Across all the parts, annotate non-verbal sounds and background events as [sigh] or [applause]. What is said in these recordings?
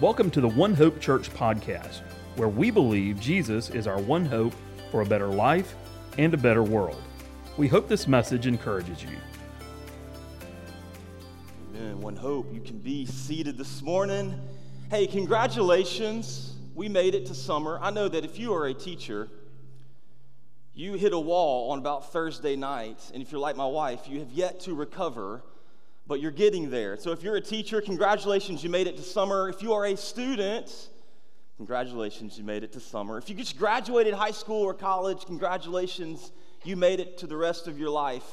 Welcome to the One Hope Church podcast, where we believe Jesus is our one hope for a better life and a better world. We hope this message encourages you. Amen. One hope. You can be seated this morning. Hey, congratulations. We made it to summer. I know that if you are a teacher, you hit a wall on about Thursday night, and if you're like my wife, you have yet to recover but you're getting there. So if you're a teacher, congratulations, you made it to summer. If you are a student, congratulations, you made it to summer. If you just graduated high school or college, congratulations, you made it to the rest of your life.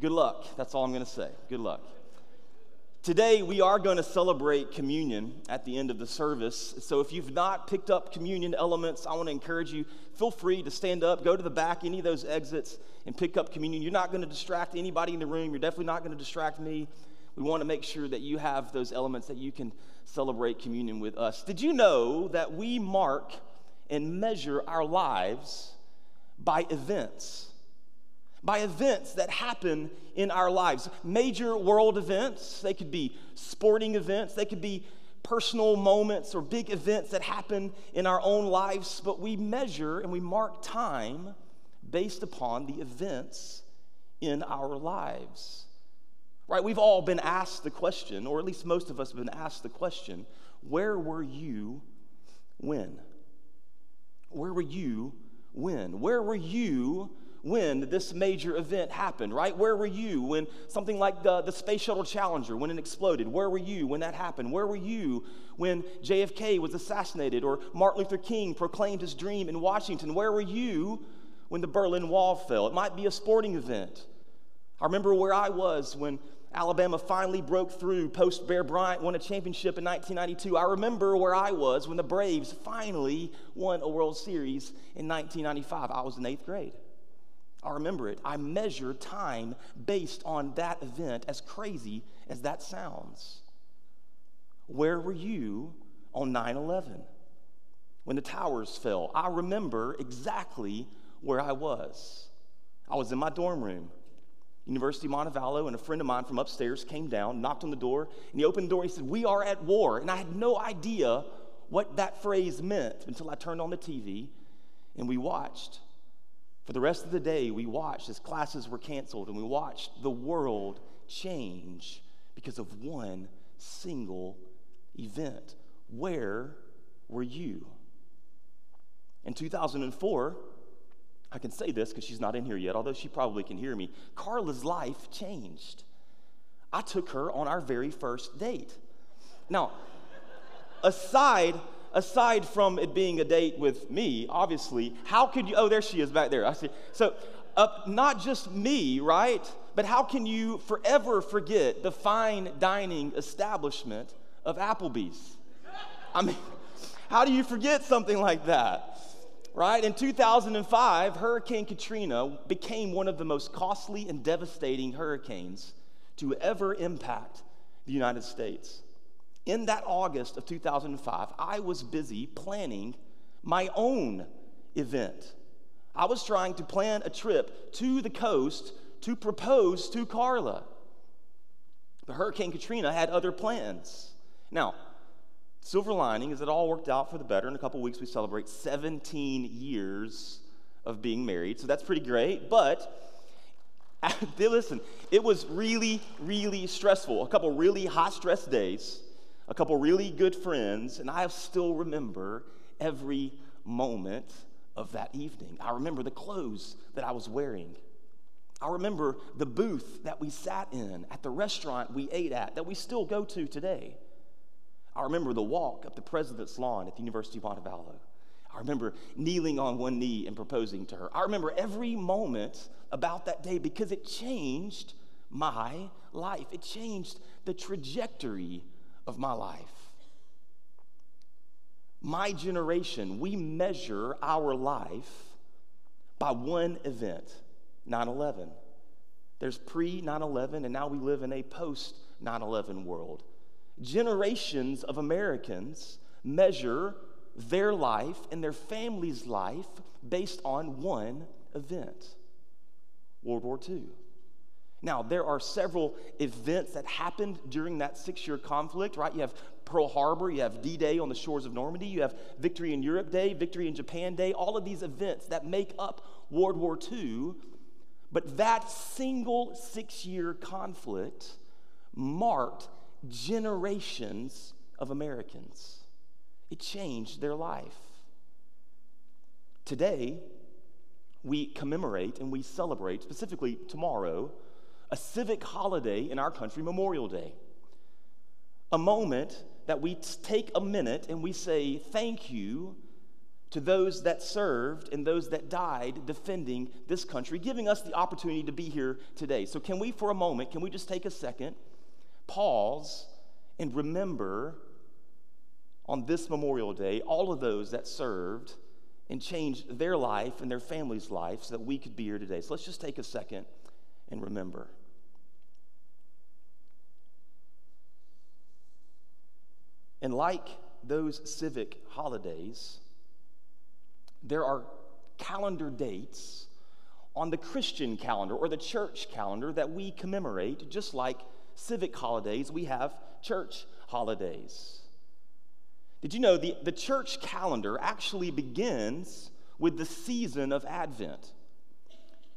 Good luck. That's all I'm going to say. Good luck. Today, we are going to celebrate communion at the end of the service. So, if you've not picked up communion elements, I want to encourage you feel free to stand up, go to the back, any of those exits, and pick up communion. You're not going to distract anybody in the room. You're definitely not going to distract me. We want to make sure that you have those elements that you can celebrate communion with us. Did you know that we mark and measure our lives by events? By events that happen in our lives. Major world events, they could be sporting events, they could be personal moments or big events that happen in our own lives, but we measure and we mark time based upon the events in our lives. Right? We've all been asked the question, or at least most of us have been asked the question where were you when? Where were you when? Where were you when this major event happened, right? Where were you when something like the, the Space Shuttle Challenger, when it exploded? Where were you when that happened? Where were you when JFK was assassinated or Martin Luther King proclaimed his dream in Washington? Where were you when the Berlin Wall fell? It might be a sporting event. I remember where I was when Alabama finally broke through post Bear Bryant won a championship in 1992. I remember where I was when the Braves finally won a World Series in 1995. I was in eighth grade. I remember it. I measure time based on that event, as crazy as that sounds. Where were you on 9 11 when the towers fell? I remember exactly where I was. I was in my dorm room, University of Montevallo, and a friend of mine from upstairs came down, knocked on the door, and he opened the door. He said, We are at war. And I had no idea what that phrase meant until I turned on the TV and we watched. For the rest of the day, we watched as classes were canceled and we watched the world change because of one single event. Where were you? In 2004, I can say this because she's not in here yet, although she probably can hear me. Carla's life changed. I took her on our very first date. Now, aside aside from it being a date with me, obviously, how could you? Oh, there she is back there. I see. So, uh, not just me, right? But how can you forever forget the fine dining establishment of Applebee's? I mean, [laughs] how do you forget something like that? Right? In 2005, Hurricane Katrina became one of the most costly and devastating hurricanes to ever impact the United States in that August of 2005, I was busy planning my own event. I was trying to plan a trip to the coast to propose to Carla. But Hurricane Katrina had other plans. Now, silver lining is it all worked out for the better. In a couple weeks, we celebrate 17 years of being married, so that's pretty great. But [laughs] listen, it was really, really stressful. A couple really hot stress days a couple really good friends, and I still remember every moment of that evening. I remember the clothes that I was wearing. I remember the booth that we sat in at the restaurant we ate at that we still go to today. I remember the walk up the president's lawn at the University of Montevallo. I remember kneeling on one knee and proposing to her. I remember every moment about that day because it changed my life. It changed the trajectory of my life. My generation, we measure our life by one event 9 11. There's pre 9 11, and now we live in a post 9 11 world. Generations of Americans measure their life and their family's life based on one event World War II. Now, there are several events that happened during that six year conflict, right? You have Pearl Harbor, you have D Day on the shores of Normandy, you have Victory in Europe Day, Victory in Japan Day, all of these events that make up World War II. But that single six year conflict marked generations of Americans, it changed their life. Today, we commemorate and we celebrate, specifically tomorrow, a civic holiday in our country, Memorial Day. A moment that we take a minute and we say thank you to those that served and those that died defending this country, giving us the opportunity to be here today. So, can we, for a moment, can we just take a second, pause, and remember on this Memorial Day all of those that served and changed their life and their family's life so that we could be here today? So, let's just take a second and remember. And like those civic holidays, there are calendar dates on the Christian calendar or the church calendar that we commemorate, just like civic holidays, we have church holidays. Did you know the, the church calendar actually begins with the season of Advent?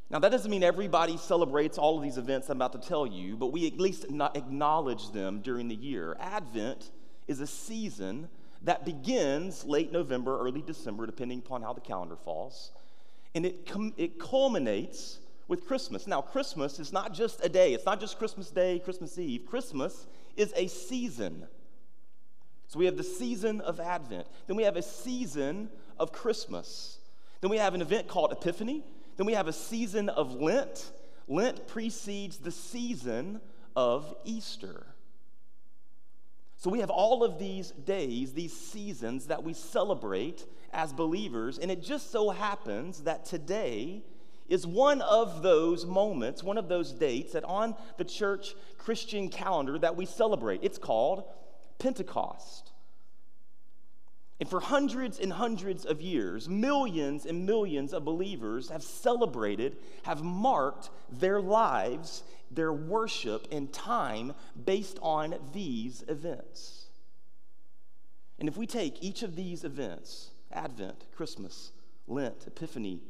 Now, that doesn't mean everybody celebrates all of these events I'm about to tell you, but we at least acknowledge them during the year. Advent is a season that begins late November, early December, depending upon how the calendar falls, and it, com- it culminates with Christmas. Now, Christmas is not just a day, it's not just Christmas Day, Christmas Eve. Christmas is a season. So we have the season of Advent, then we have a season of Christmas, then we have an event called Epiphany, then we have a season of Lent. Lent precedes the season of Easter. So we have all of these days, these seasons that we celebrate as believers, and it just so happens that today is one of those moments, one of those dates that on the church Christian calendar that we celebrate. It's called Pentecost. And for hundreds and hundreds of years, millions and millions of believers have celebrated, have marked their lives, their worship, and time based on these events. And if we take each of these events Advent, Christmas, Lent, Epiphany,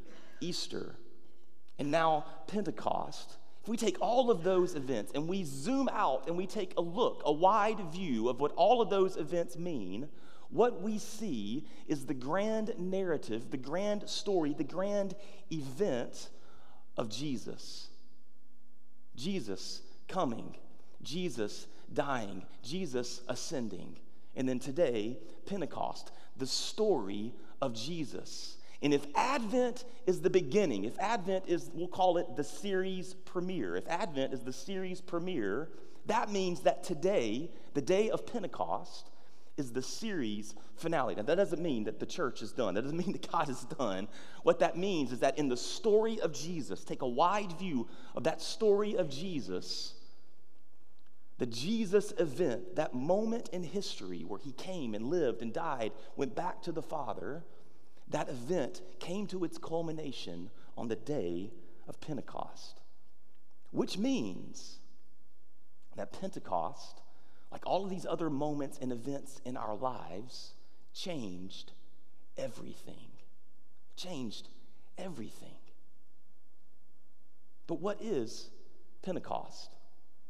Easter, and now Pentecost if we take all of those events and we zoom out and we take a look, a wide view of what all of those events mean, what we see is the grand narrative, the grand story, the grand event of Jesus. Jesus coming, Jesus dying, Jesus ascending. And then today, Pentecost, the story of Jesus. And if Advent is the beginning, if Advent is, we'll call it the series premiere, if Advent is the series premiere, that means that today, the day of Pentecost, is the series finale. Now, that doesn't mean that the church is done. That doesn't [laughs] mean that God is done. What that means is that in the story of Jesus, take a wide view of that story of Jesus, the Jesus event, that moment in history where he came and lived and died, went back to the Father, that event came to its culmination on the day of Pentecost, which means that Pentecost like all of these other moments and events in our lives, changed everything. Changed everything. But what is Pentecost?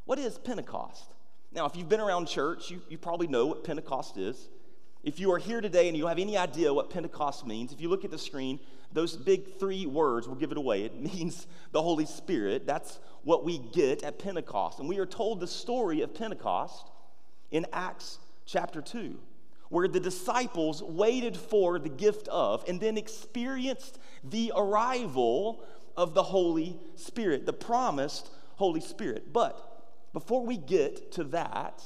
What is Pentecost? Now, if you've been around church, you, you probably know what Pentecost is. If you are here today and you have any idea what Pentecost means, if you look at the screen, those big three words will give it away. It [laughs] means the Holy Spirit. That's what we get at Pentecost. And we are told the story of Pentecost in Acts chapter 2, where the disciples waited for the gift of and then experienced the arrival of the Holy Spirit, the promised Holy Spirit. But before we get to that,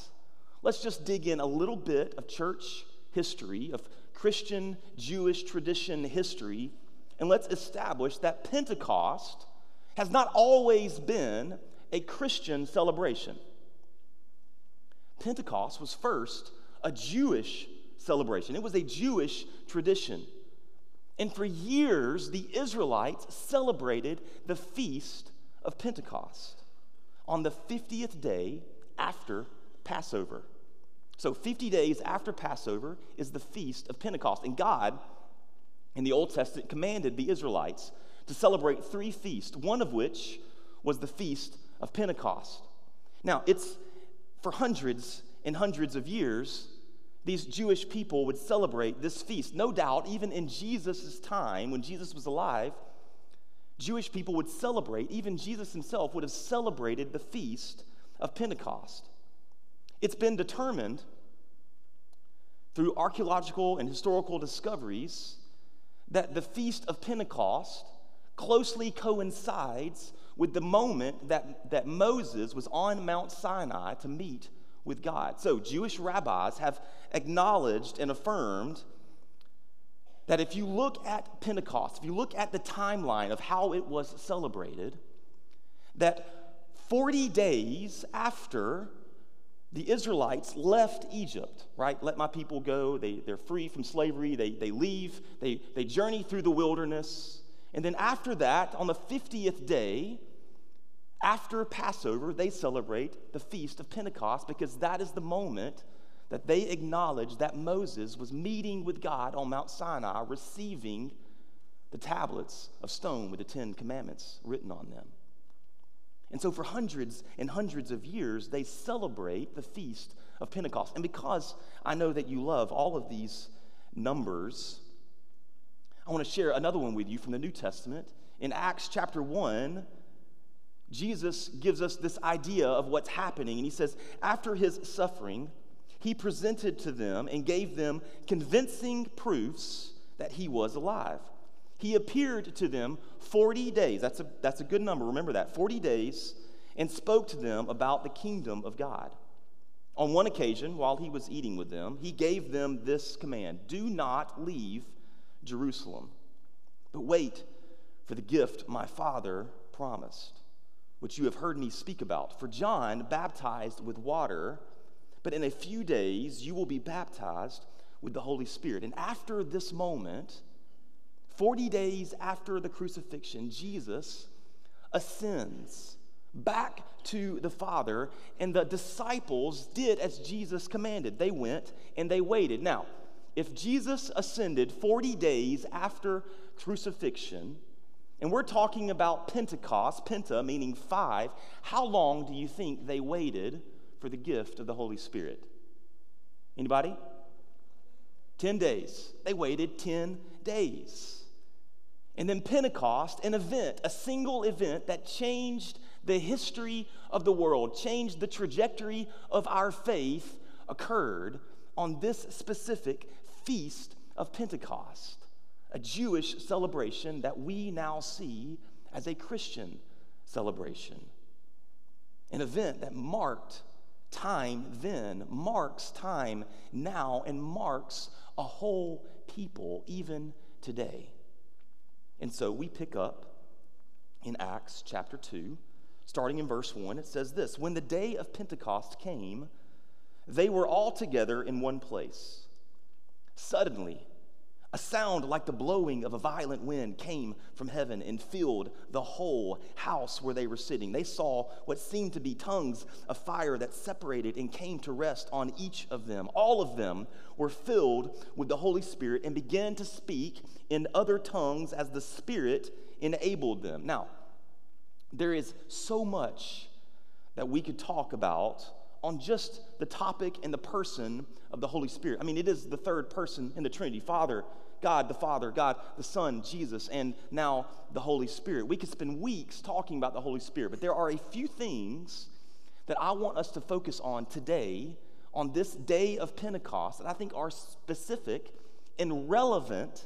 let's just dig in a little bit of church history, of Christian Jewish tradition history, and let's establish that Pentecost has not always been a Christian celebration. Pentecost was first a Jewish celebration, it was a Jewish tradition. And for years, the Israelites celebrated the feast of Pentecost. on the 50th day after Passover. So, 50 days after Passover is the feast of Pentecost. And God, in the Old Testament, commanded the Israelites to celebrate three feasts, one of which was the feast of Pentecost. Now, it's for hundreds and hundreds of years, these Jewish people would celebrate this feast. No doubt, even in Jesus' time, when Jesus was alive, Jewish people would celebrate, even Jesus himself would have celebrated the feast of Pentecost. It's been determined through archaeological and historical discoveries that the feast of Pentecost closely coincides with the moment that, that Moses was on Mount Sinai to meet with God. So, Jewish rabbis have acknowledged and affirmed that if you look at Pentecost, if you look at the timeline of how it was celebrated, that 40 days after the Israelites left Egypt, right? Let my people go. They, they're free from slavery. They, they leave. They, they journey through the wilderness. And then after that, on the 50th day, after Passover, they celebrate the Feast of Pentecost because that is the moment that they acknowledge that Moses was meeting with God on Mount Sinai, receiving the tablets of stone with the Ten Commandments written on them. And so, for hundreds and hundreds of years, they celebrate the Feast of Pentecost. And because I know that you love all of these numbers, I want to share another one with you from the New Testament. In Acts chapter 1, Jesus gives us this idea of what's happening. And he says, After his suffering, he presented to them and gave them convincing proofs that he was alive. He appeared to them 40 days. That's a, that's a good number. Remember that 40 days and spoke to them about the kingdom of God. On one occasion, while he was eating with them, he gave them this command Do not leave Jerusalem, but wait for the gift my Father promised which you have heard me speak about. For John baptized with water, but in a few days you will be baptized with the Holy Spirit. And after this moment, 40 days after the crucifixion, Jesus ascends back to the Father, and the disciples did as Jesus commanded. They went and they waited. Now, if Jesus ascended 40 days after crucifixion, and we're talking about Pentecost, Penta meaning five. How long do you think they waited for the gift of the Holy Spirit? Anybody? 10 days. They waited 10 days. And then Pentecost, an event, a single event that changed the history of the world, changed the trajectory of our faith, occurred on this specific feast of Pentecost a Jewish celebration that we now see as a Christian celebration. An event that marked time then, marks time now, and marks a whole people even today. And so we pick up in Acts chapter 2, starting in verse 1. It says this When the day of Pentecost came, they were all together in one place. Suddenly, a sound like the blowing of a violent wind came from heaven and filled the whole house where they were sitting. They saw what seemed to be tongues of fire that separated and came to rest on each of them. All of them were filled with the Holy Spirit and began to speak in other tongues as the Spirit enabled them. Now, there is so much that we could talk about on just the topic and the person of the Holy Spirit. I mean, it is the third person in the Trinity Father, God the Father, God the Son, Jesus, and now the Holy Spirit. We could spend weeks talking about the Holy Spirit, but there are a few things that I want us to focus on today on this day of Pentecost that I think are specific and relevant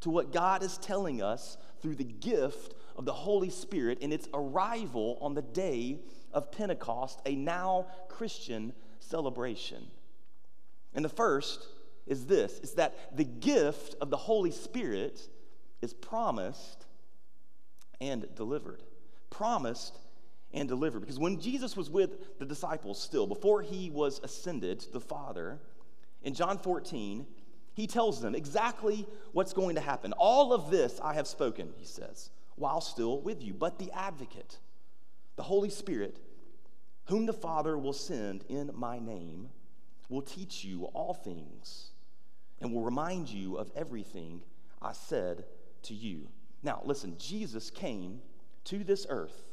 to what God is telling us through the gift of the Holy Spirit and its arrival on the day of Pentecost, a now Christian celebration. And the first is this is that the gift of the Holy Spirit is promised and delivered. Promised and delivered. Because when Jesus was with the disciples still, before he was ascended to the Father, in John 14, he tells them exactly what's going to happen. All of this I have spoken, he says, while still with you. But the advocate, the Holy Spirit, whom the Father will send in my name, will teach you all things and will remind you of everything I said to you. Now, listen, Jesus came to this earth,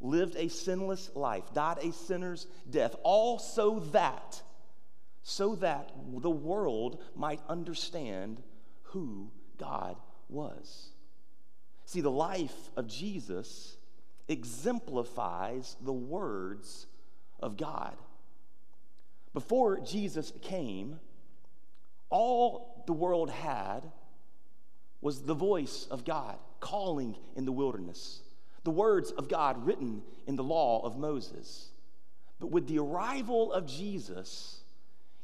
lived a sinless life, died a sinner's death, all so that so that the world might understand who God was. See, the life of Jesus exemplifies the words of God. Before Jesus came, all the world had was the voice of God calling in the wilderness, the words of God written in the law of Moses. But with the arrival of Jesus,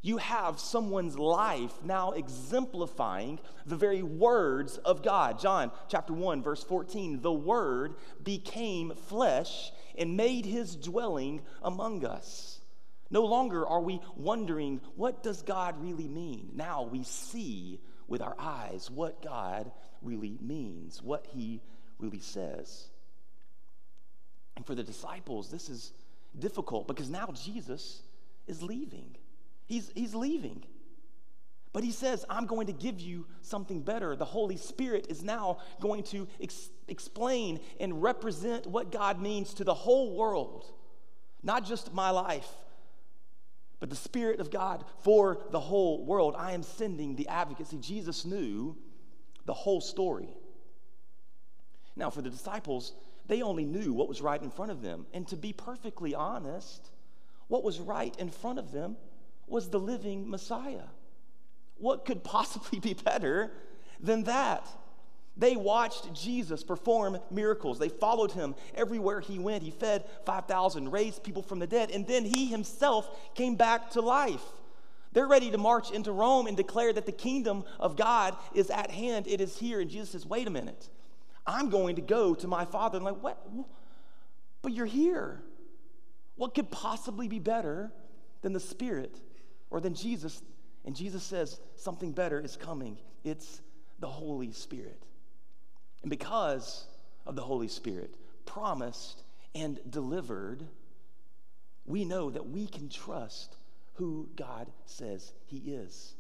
you have someone's life now exemplifying the very words of God. John chapter 1 verse 14, the word became flesh and made his dwelling among us. No longer are we wondering what does God really mean? Now we see with our eyes what God really means, what he really says. And for the disciples, this is difficult because now Jesus is leaving. He's, he's leaving. But he says, I'm going to give you something better. The Holy Spirit is now going to ex- explain and represent what God means to the whole world, not just my life, but the Spirit of God for the whole world. I am sending the advocate. See, Jesus knew the whole story. Now, for the disciples, they only knew what was right in front of them. And to be perfectly honest, what was right in front of them was the living Messiah. What could possibly be better than that? They watched Jesus perform miracles. They followed him everywhere he went. He fed 5,000, raised people from the dead, and then he himself came back to life. They're ready to march into Rome and declare that the kingdom of God is at hand, it is here. And Jesus says, Wait a minute, I'm going to go to my Father. And like, what? But you're here. What could possibly be better than the Spirit or than Jesus? And Jesus says, Something better is coming. It's the Holy Spirit. And because of the Holy Spirit, promised and delivered, we know that we can trust who God says He is.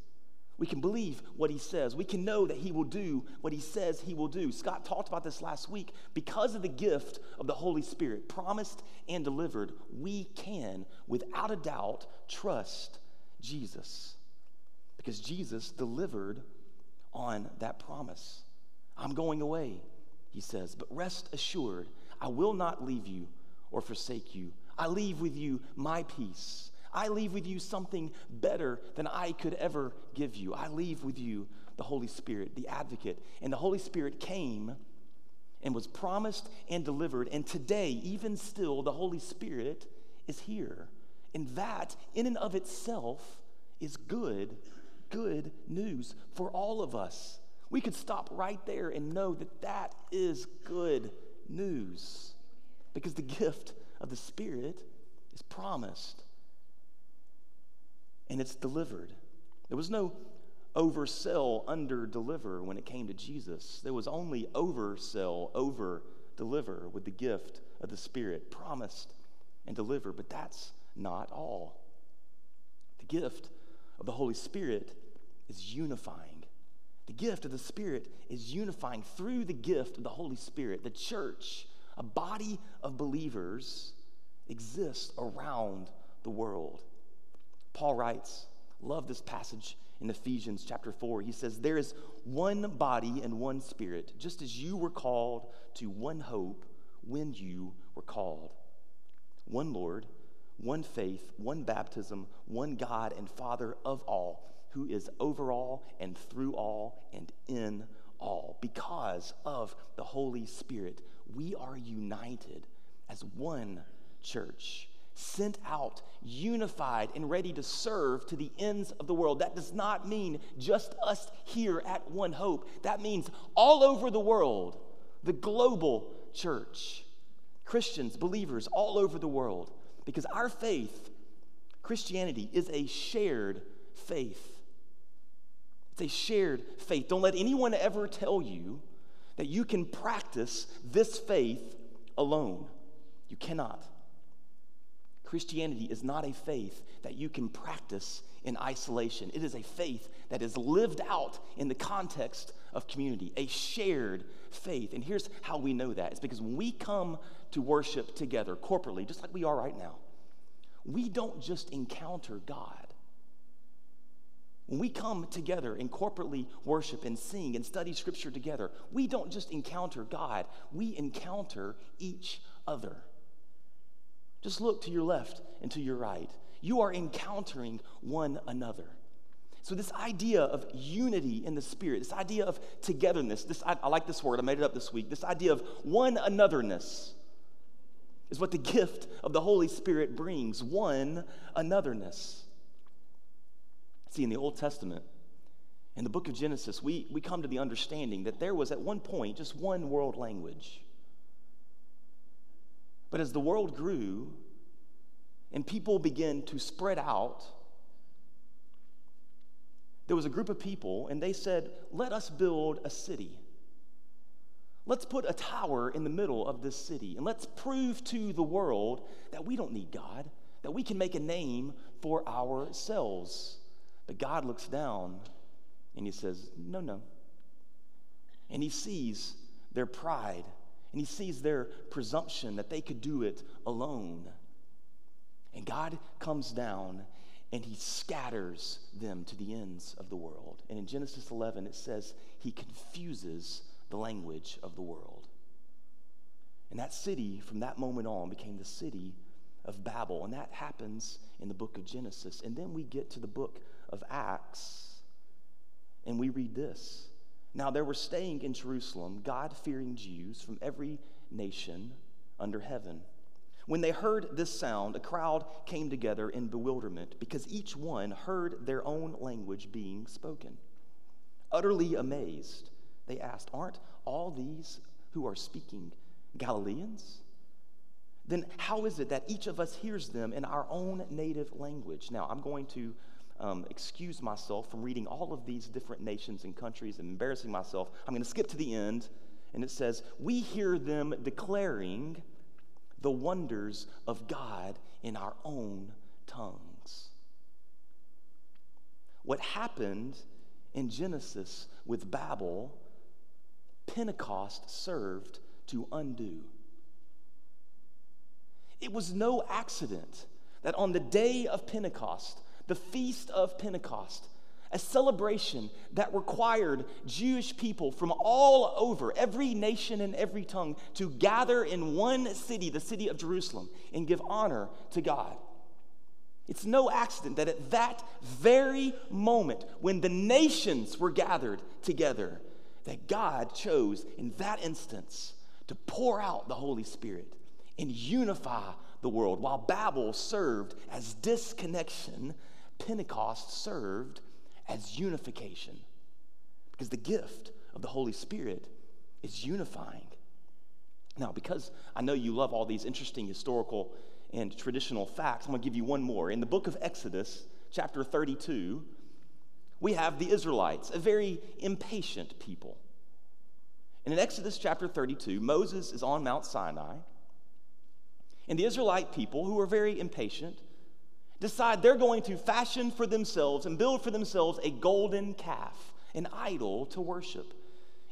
We can believe what He says. We can know that He will do what He says He will do. Scott talked about this last week. Because of the gift of the Holy Spirit, promised and delivered, we can, without a doubt, trust Jesus. Because Jesus delivered on that promise. I'm going away, he says, but rest assured, I will not leave you or forsake you. I leave with you my peace. I leave with you something better than I could ever give you. I leave with you the Holy Spirit, the advocate. And the Holy Spirit came and was promised and delivered. And today, even still, the Holy Spirit is here. And that, in and of itself, is good, good news for all of us. We could stop right there and know that that is good news because the gift of the Spirit is promised and it's delivered. There was no oversell, under deliver when it came to Jesus. There was only oversell, over deliver with the gift of the Spirit, promised and delivered. But that's not all. The gift of the Holy Spirit is unifying. The gift of the Spirit is unifying through the gift of the Holy Spirit. The church, a body of believers, exists around the world. Paul writes, love this passage in Ephesians chapter 4. He says, There is one body and one spirit, just as you were called to one hope when you were called. One Lord, one faith, one baptism, one God and Father of all who is over all and through all and in all. Because of the Holy Spirit, we are united as one church, sent out, unified, and ready to serve to the ends of the world. That does not mean just us here at One Hope, that means all over the world, the global church. Christians, believers all over the world, because our faith, Christianity, is a shared faith. It's a shared faith. Don't let anyone ever tell you that you can practice this faith alone. You cannot. Christianity is not a faith that you can practice in isolation. It is a faith that is lived out in the context of community, a shared faith. And here's how we know that it's because when we come to worship together corporately, just like we are right now, we don't just encounter God. When we come together and corporately worship and sing and study scripture together, we don't just encounter God, we encounter each other. Just look to your left and to your right. You are encountering one another. So, this idea of unity in the Spirit, this idea of togetherness, this, I, I like this word, I made it up this week, this idea of one anotherness is what the gift of the Holy Spirit brings one anotherness. See, in the Old Testament, in the book of Genesis, we, we come to the understanding that there was at one point just one world language. But as the world grew and people began to spread out, there was a group of people, and they said, Let us build a city. Let's put a tower in the middle of this city, and let's prove to the world that we don't need God, that we can make a name for ourselves. But God looks down and he says, No, no. And he sees their pride and he sees their presumption that they could do it alone. And God comes down and he scatters them to the ends of the world. And in Genesis 11, it says he confuses the language of the world. And that city, from that moment on, became the city of Babel. And that happens in the book of Genesis. And then we get to the book of Acts, and we read this. Now, there were staying in Jerusalem God fearing Jews from every nation under heaven. When they heard this sound, a crowd came together in bewilderment because each one heard their own language being spoken. Utterly amazed, they asked, Aren't all these who are speaking Galileans? Then how is it that each of us hears them in our own native language? Now, I'm going to um, excuse myself from reading all of these different nations and countries and embarrassing myself. I'm going to skip to the end, and it says, We hear them declaring the wonders of God in our own tongues. What happened in Genesis with Babel, Pentecost served to undo. It was no accident that on the day of Pentecost, the Feast of Pentecost, a celebration that required Jewish people from all over, every nation and every tongue, to gather in one city, the city of Jerusalem, and give honor to God. It's no accident that at that very moment, when the nations were gathered together, that God chose in that instance to pour out the Holy Spirit and unify the world. While Babel served as disconnection, Pentecost served as unification. Because the gift of the Holy Spirit is unifying. Now, because I know you love all these interesting historical and traditional facts, I'm going to give you one more. In the book of Exodus, chapter 32, we have the Israelites, a very impatient people. And in Exodus chapter 32, Moses is on Mount Sinai, and the Israelite people, who are very impatient, decide they're going to fashion for themselves and build for themselves a golden calf, an idol to worship,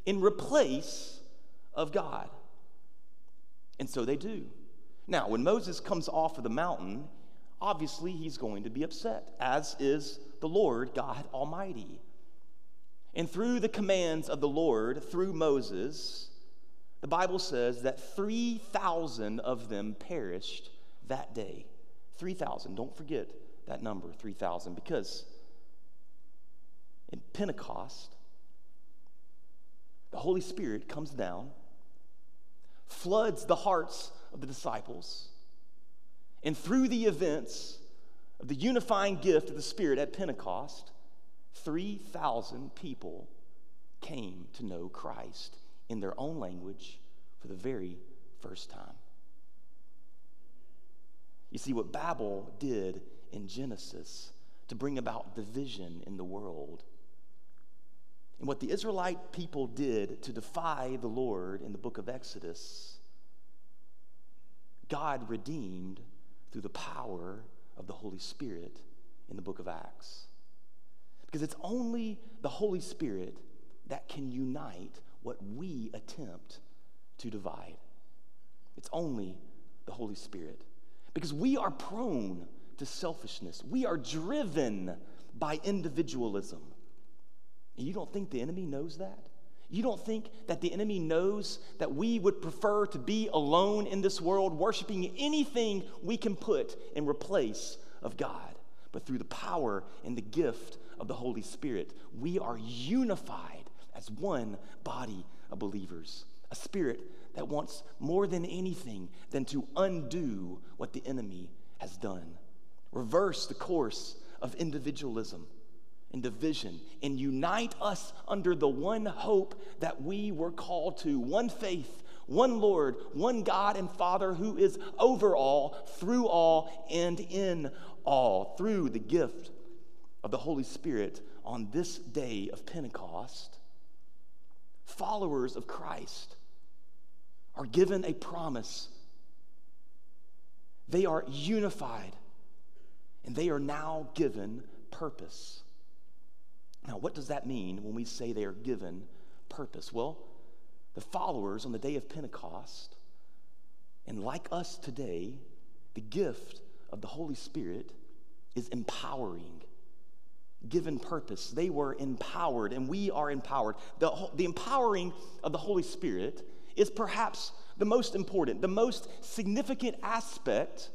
in replace of God. And so they do. Now, when Moses comes off of the mountain, obviously he's going to be upset, as is the Lord God Almighty. And through the commands of the Lord, through Moses, the Bible says that 3,000 of them perished that day. 3,000. Don't forget that number, 3,000, because in Pentecost, the Holy Spirit comes down, floods the hearts of the disciples, and through the events of the unifying gift of the Spirit at Pentecost, 3,000 people came to know Christ in their own language for the very first time. You see, what Babel did in Genesis to bring about division in the world, and what the Israelite people did to defy the Lord in the book of Exodus, God redeemed through the power of the Holy Spirit in the book of Acts. Because it's only the Holy Spirit that can unite what we attempt to divide. It's only the Holy Spirit. Because we are prone to selfishness, we are driven by individualism. And you don't think the enemy knows that? You don't think that the enemy knows that we would prefer to be alone in this world, worshiping anything we can put in replace of God? But through the power and the gift of the Holy Spirit, we are unified as one body of believers. A spirit that wants more than anything than to undo what the enemy has done, reverse the course of individualism and division and unite us under the one hope that we were called to one faith, one Lord, one God and Father who is over all, through all, and in all, through the gift of the Holy Spirit on this day of Pentecost. Followers of Christ are given a promise. They are unified and they are now given purpose. Now, what does that mean when we say they are given purpose? Well, the followers on the day of Pentecost, and like us today, the gift of the Holy Spirit is empowering, given purpose. They were empowered, and we are empowered. The, the empowering of the Holy Spirit is perhaps the most important, the most significant aspect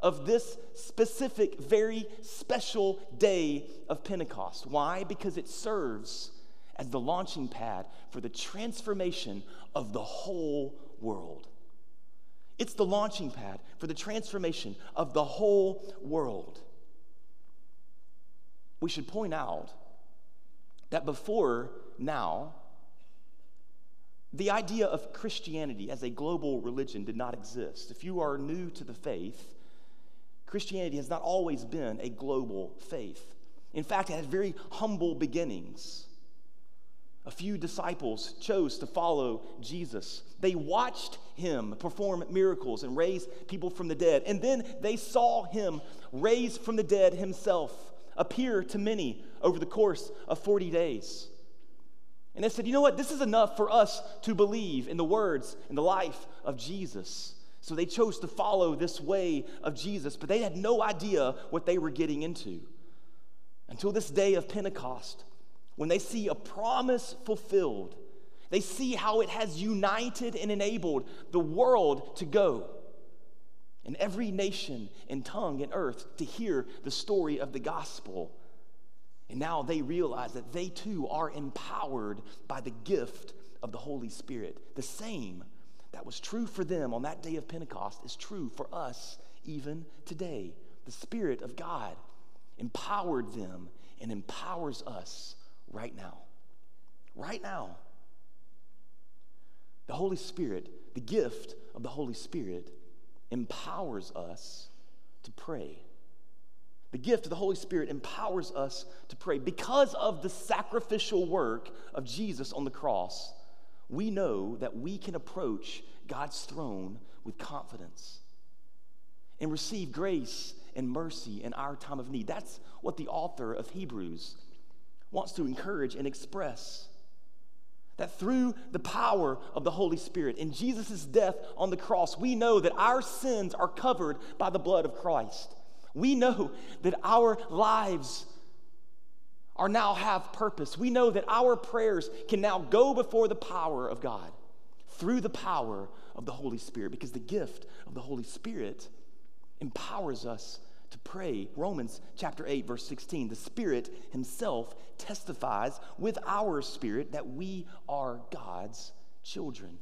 of this specific, very special day of Pentecost. Why? Because it serves as the launching pad for the transformation of the whole world. It's the launching pad for the transformation of the whole world. We should point out that before now, the idea of Christianity as a global religion did not exist. If you are new to the faith, Christianity has not always been a global faith. In fact, it had very humble beginnings. A few disciples chose to follow Jesus. They watched him perform miracles and raise people from the dead. And then they saw him raised from the dead himself appear to many over the course of 40 days. And they said, you know what? This is enough for us to believe in the words and the life of Jesus. So they chose to follow this way of Jesus, but they had no idea what they were getting into. Until this day of Pentecost, when they see a promise fulfilled, they see how it has united and enabled the world to go. And every nation and tongue and earth to hear the story of the gospel. And now they realize that they too are empowered by the gift of the Holy Spirit, the same that was true for them on that day of Pentecost is true for us even today. The Spirit of God empowered them and empowers us right now. Right now. The Holy Spirit, the gift of the Holy Spirit, empowers us to pray. The gift of the Holy Spirit empowers us to pray because of the sacrificial work of Jesus on the cross we know that we can approach God's throne with confidence and receive grace and mercy in our time of need. That's what the author of Hebrews wants to encourage and express. That through the power of the Holy Spirit and Jesus' death on the cross, we know that our sins are covered by the blood of Christ. We know that our lives are now have purpose. We know that our prayers can now go before the power of God through the power of the Holy Spirit because the gift of the Holy Spirit empowers us to pray. Romans chapter 8 verse 16. The Spirit himself testifies with our spirit that we are God's children.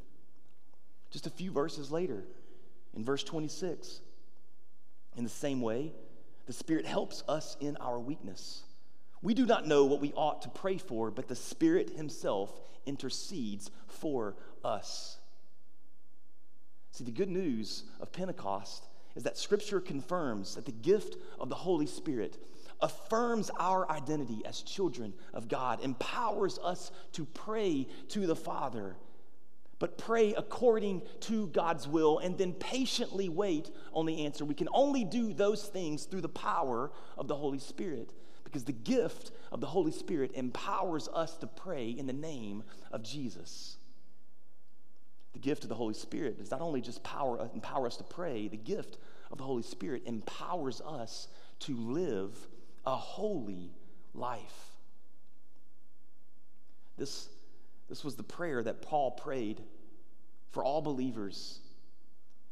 Just a few verses later in verse 26. In the same way, the Spirit helps us in our weakness. We do not know what we ought to pray for, but the Spirit Himself intercedes for us. See, the good news of Pentecost is that Scripture confirms that the gift of the Holy Spirit affirms our identity as children of God, empowers us to pray to the Father but pray according to God's will and then patiently wait on the answer. We can only do those things through the power of the Holy Spirit because the gift of the Holy Spirit empowers us to pray in the name of Jesus. The gift of the Holy Spirit does not only just power, empower us to pray, the gift of the Holy Spirit empowers us to live a holy life. This this was the prayer that Paul prayed for all believers.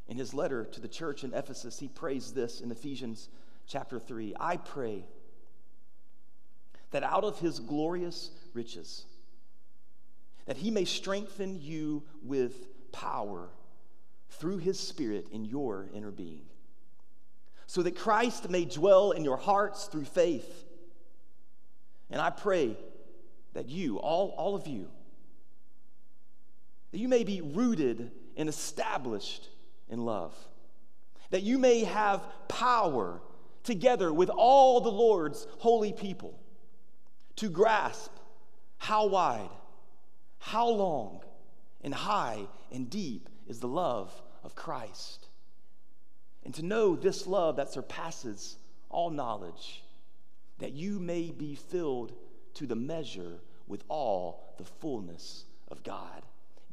In his letter to the church in Ephesus, he prays this in Ephesians chapter 3 I pray that out of his glorious riches, that he may strengthen you with power through his spirit in your inner being, so that Christ may dwell in your hearts through faith. And I pray that you, all, all of you, that you may be rooted and established in love, that you may have power together with all the Lord's holy people to grasp how wide, how long, and high and deep is the love of Christ. And to know this love that surpasses all knowledge, that you may be filled to the measure with all the fullness of God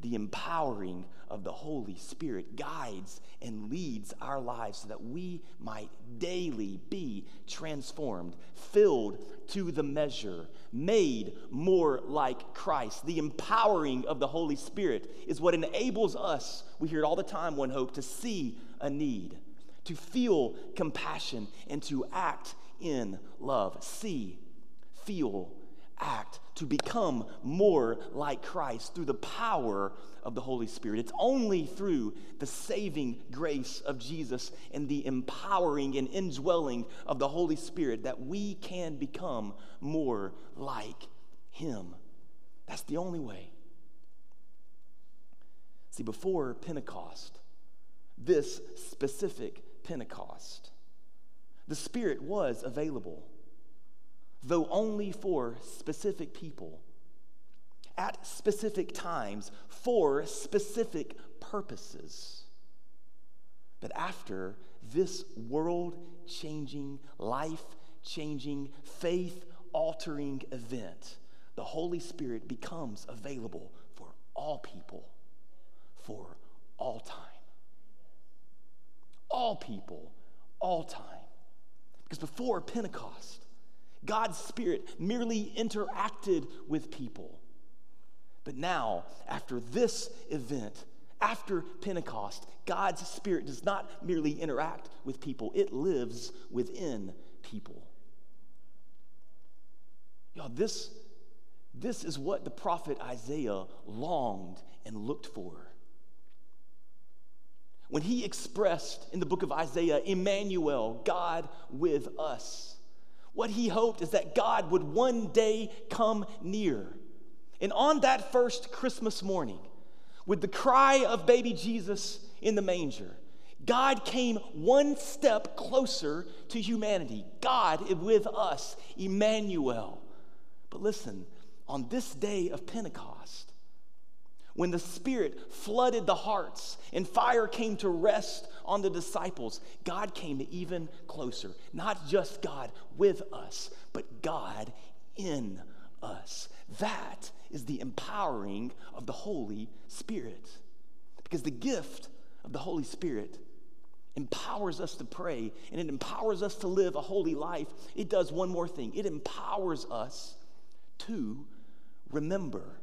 the empowering of the Holy Spirit guides and leads our lives so that we might daily be transformed, filled to the measure, made more like Christ. The empowering of the Holy Spirit is what enables us, we hear it all the time, one hope, to see a need, to feel compassion, and to act in love. See, feel, act to become more like Christ through the power of the Holy Spirit. It's only through the saving grace of Jesus and the empowering and indwelling of the Holy Spirit that we can become more like Him. That's the only way. See, before Pentecost, this specific Pentecost, the Spirit was available though only for specific people, at specific times, for specific purposes. But after this world changing, life changing, faith altering event, the Holy Spirit becomes available for all people for all time. All people, all time. Because before Pentecost, God's Spirit merely interacted with people. But now, after this event, after Pentecost, God's Spirit does not merely interact with people, it lives within people. Y'all, this, this is what the prophet Isaiah longed and looked for. When he expressed in the book of Isaiah, Emmanuel, God with us. What he hoped is that God would one day come near. And on that first Christmas morning, with the cry of baby Jesus in the manger, God came one step closer to humanity. God with us, Emmanuel. But listen, on this day of Pentecost, when the Spirit flooded the hearts and fire came to rest on the disciples, God came even closer. Not just God with us, but God in us. That is the empowering of the Holy Spirit. Because the gift of the Holy Spirit empowers us to pray and it empowers us to live a holy life. It does one more thing it empowers us to remember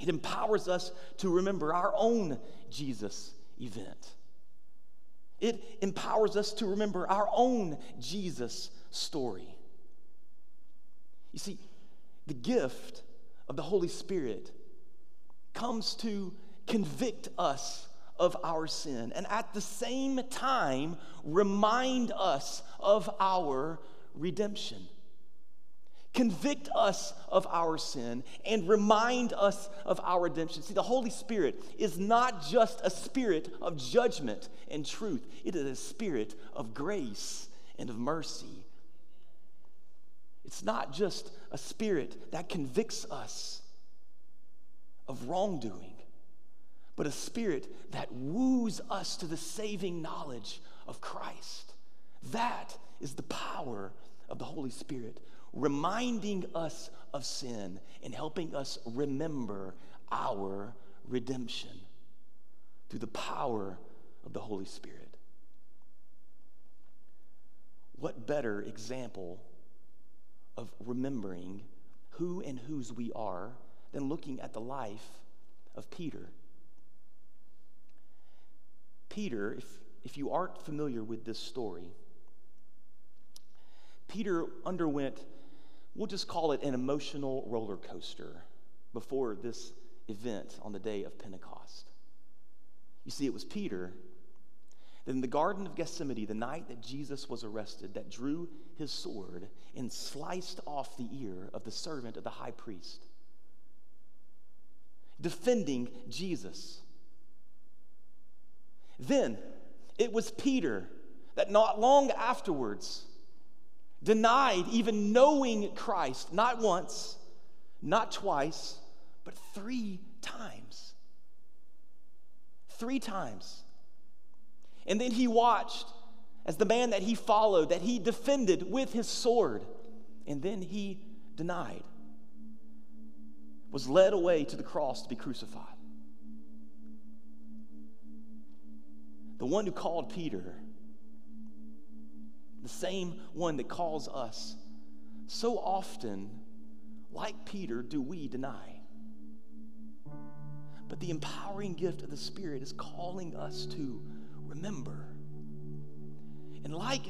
it empowers us to remember our own Jesus event. It empowers us to remember our own Jesus story. You see, the gift of the Holy Spirit comes to convict us of our sin and at the same time remind us of our redemption convict us of our sin, and remind us of our redemption. See, the Holy Spirit is not just a spirit of judgment and truth, it is a spirit of grace and of mercy. It's not just a spirit that convicts us of wrongdoing, but a spirit that woos us to the saving knowledge of Christ. That is the power of the Holy Spirit, reminding us of sin and helping us remember our redemption through the power of the Holy Spirit. What better example of remembering who and whose we are than looking at the life of Peter? Peter, if, if you aren't familiar with this story, Peter underwent, we'll just call it an emotional roller coaster before this event on the day of Pentecost. You see, it was Peter that in the Garden of Gethsemane, the night that Jesus was arrested, that drew his sword and sliced off the ear of the servant of the high priest, defending Jesus. Then it was Peter that not long afterwards denied even knowing Christ, not once, not twice, but three times. Three times. And then he watched as the man that he followed, that he defended with his sword, and then he denied, was led away to the cross to be crucified. The one who called Peter, the same one that calls us, so often, like Peter, do we deny. But the empowering gift of the Spirit is calling us to remember. And like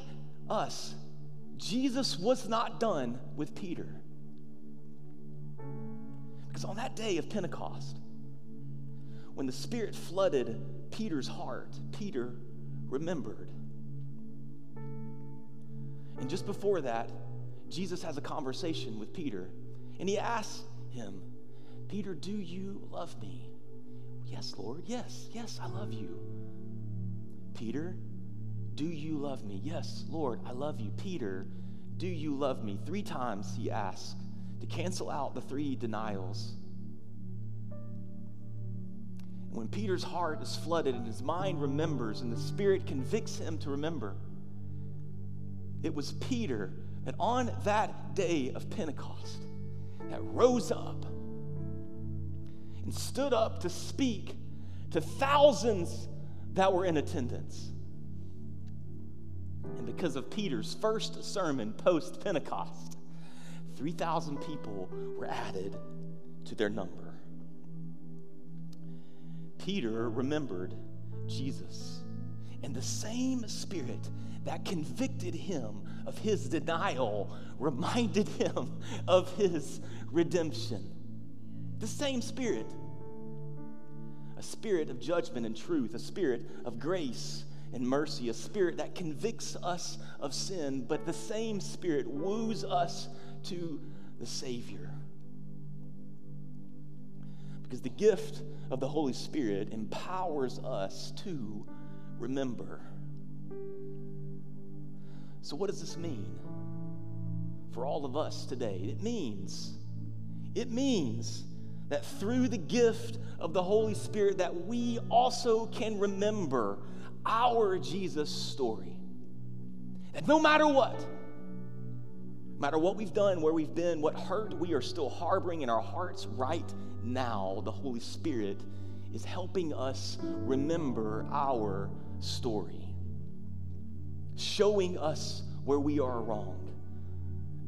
us, Jesus was not done with Peter. Because on that day of Pentecost, when the Spirit flooded Peter's heart, Peter remembered. And just before that, Jesus has a conversation with Peter, and he asks him, Peter, do you love me? Yes, Lord. Yes, yes, I love you. Peter, do you love me? Yes, Lord, I love you. Peter, do you love me? Three times he asks to cancel out the three denials. And when Peter's heart is flooded and his mind remembers and the Spirit convicts him to remember, it was Peter that on that day of Pentecost that rose up and stood up to speak to thousands that were in attendance. And because of Peter's first sermon post Pentecost, 3,000 people were added to their number. Peter remembered Jesus, and the same spirit that convicted him of his denial reminded him of his redemption. The same spirit a spirit of judgment and truth, a spirit of grace and mercy, a spirit that convicts us of sin, but the same spirit woos us to the Savior. Because the gift of the Holy Spirit empowers us to remember. So, what does this mean for all of us today? It means, it means that through the gift of the Holy Spirit that we also can remember our Jesus story. That no matter what, no matter what we've done, where we've been, what hurt we are still harboring in our hearts right now, the Holy Spirit is helping us remember our story, showing us where we are wrong,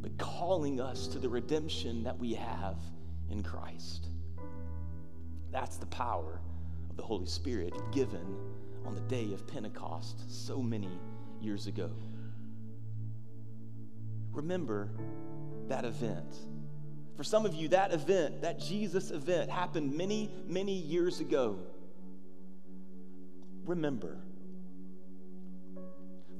but calling us to the redemption that we have in Christ. That's the power of the Holy Spirit given on the day of Pentecost so many years ago. Remember that event. For some of you, that event, that Jesus event, happened many, many years ago. Remember.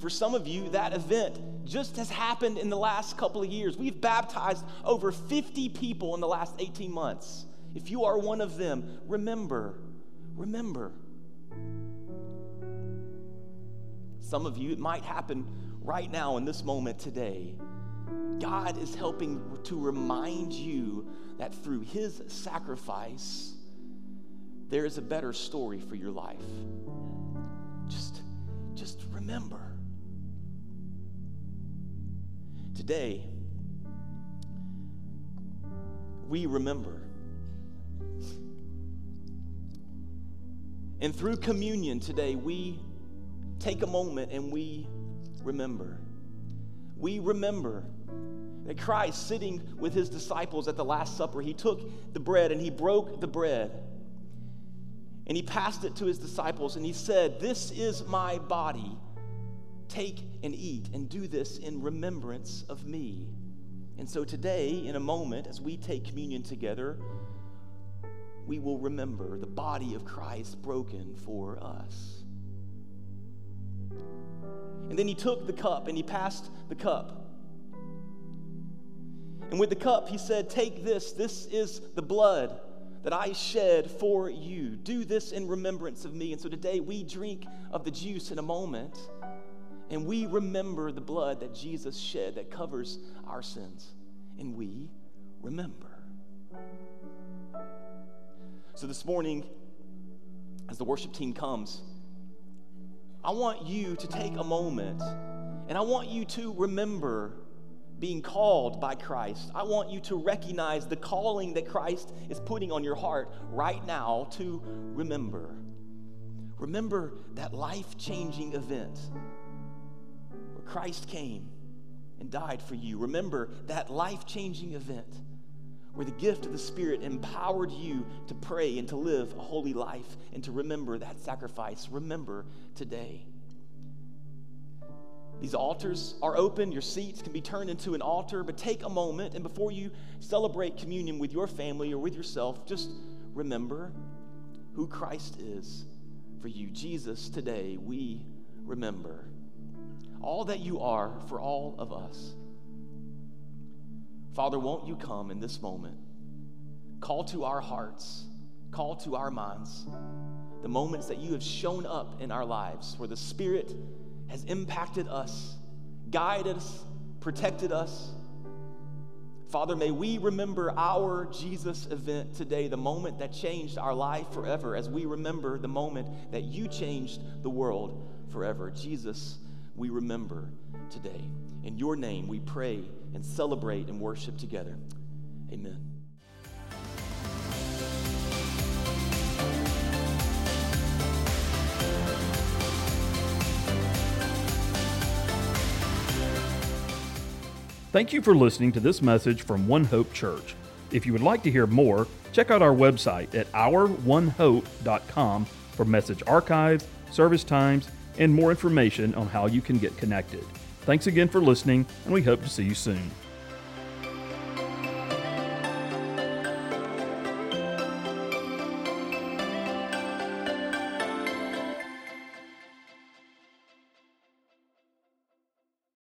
For some of you, that event just has happened in the last couple of years. We've baptized over 50 people in the last 18 months. If you are one of them, remember, remember. Some of you, it might happen right now in this moment today. God is helping to remind you that through his sacrifice, there is a better story for your life. Just, just remember. Today, we remember. And through communion today, we take a moment and we remember. We remember that Christ, sitting with his disciples at the Last Supper, he took the bread and he broke the bread. And he passed it to his disciples and he said, This is my body. Take and eat and do this in remembrance of me. And so today, in a moment, as we take communion together, we will remember the body of Christ broken for us. And then he took the cup and he passed the cup. And with the cup, he said, Take this. This is the blood that I shed for you. Do this in remembrance of me. And so today we drink of the juice in a moment and we remember the blood that Jesus shed that covers our sins. And we remember. So this morning, as the worship team comes, I want you to take a moment and I want you to remember being called by Christ. I want you to recognize the calling that Christ is putting on your heart right now to remember. Remember that life changing event Christ came and died for you. Remember that life changing event where the gift of the Spirit empowered you to pray and to live a holy life and to remember that sacrifice. Remember today. These altars are open. Your seats can be turned into an altar, but take a moment and before you celebrate communion with your family or with yourself, just remember who Christ is for you. Jesus, today we remember all that you are for all of us. Father, won't you come in this moment? Call to our hearts, call to our minds the moments that you have shown up in our lives where the Spirit has impacted us, guided us, protected us. Father, may we remember our Jesus event today, the moment that changed our life forever, as we remember the moment that you changed the world forever. Jesus, we remember today. In your name, we pray and celebrate and worship together. Amen. Thank you for listening to this message from One Hope Church. If you would like to hear more, check out our website at ouronehope.com for message archives, service times, and more information on how you can get connected. Thanks again for listening, and we hope to see you soon.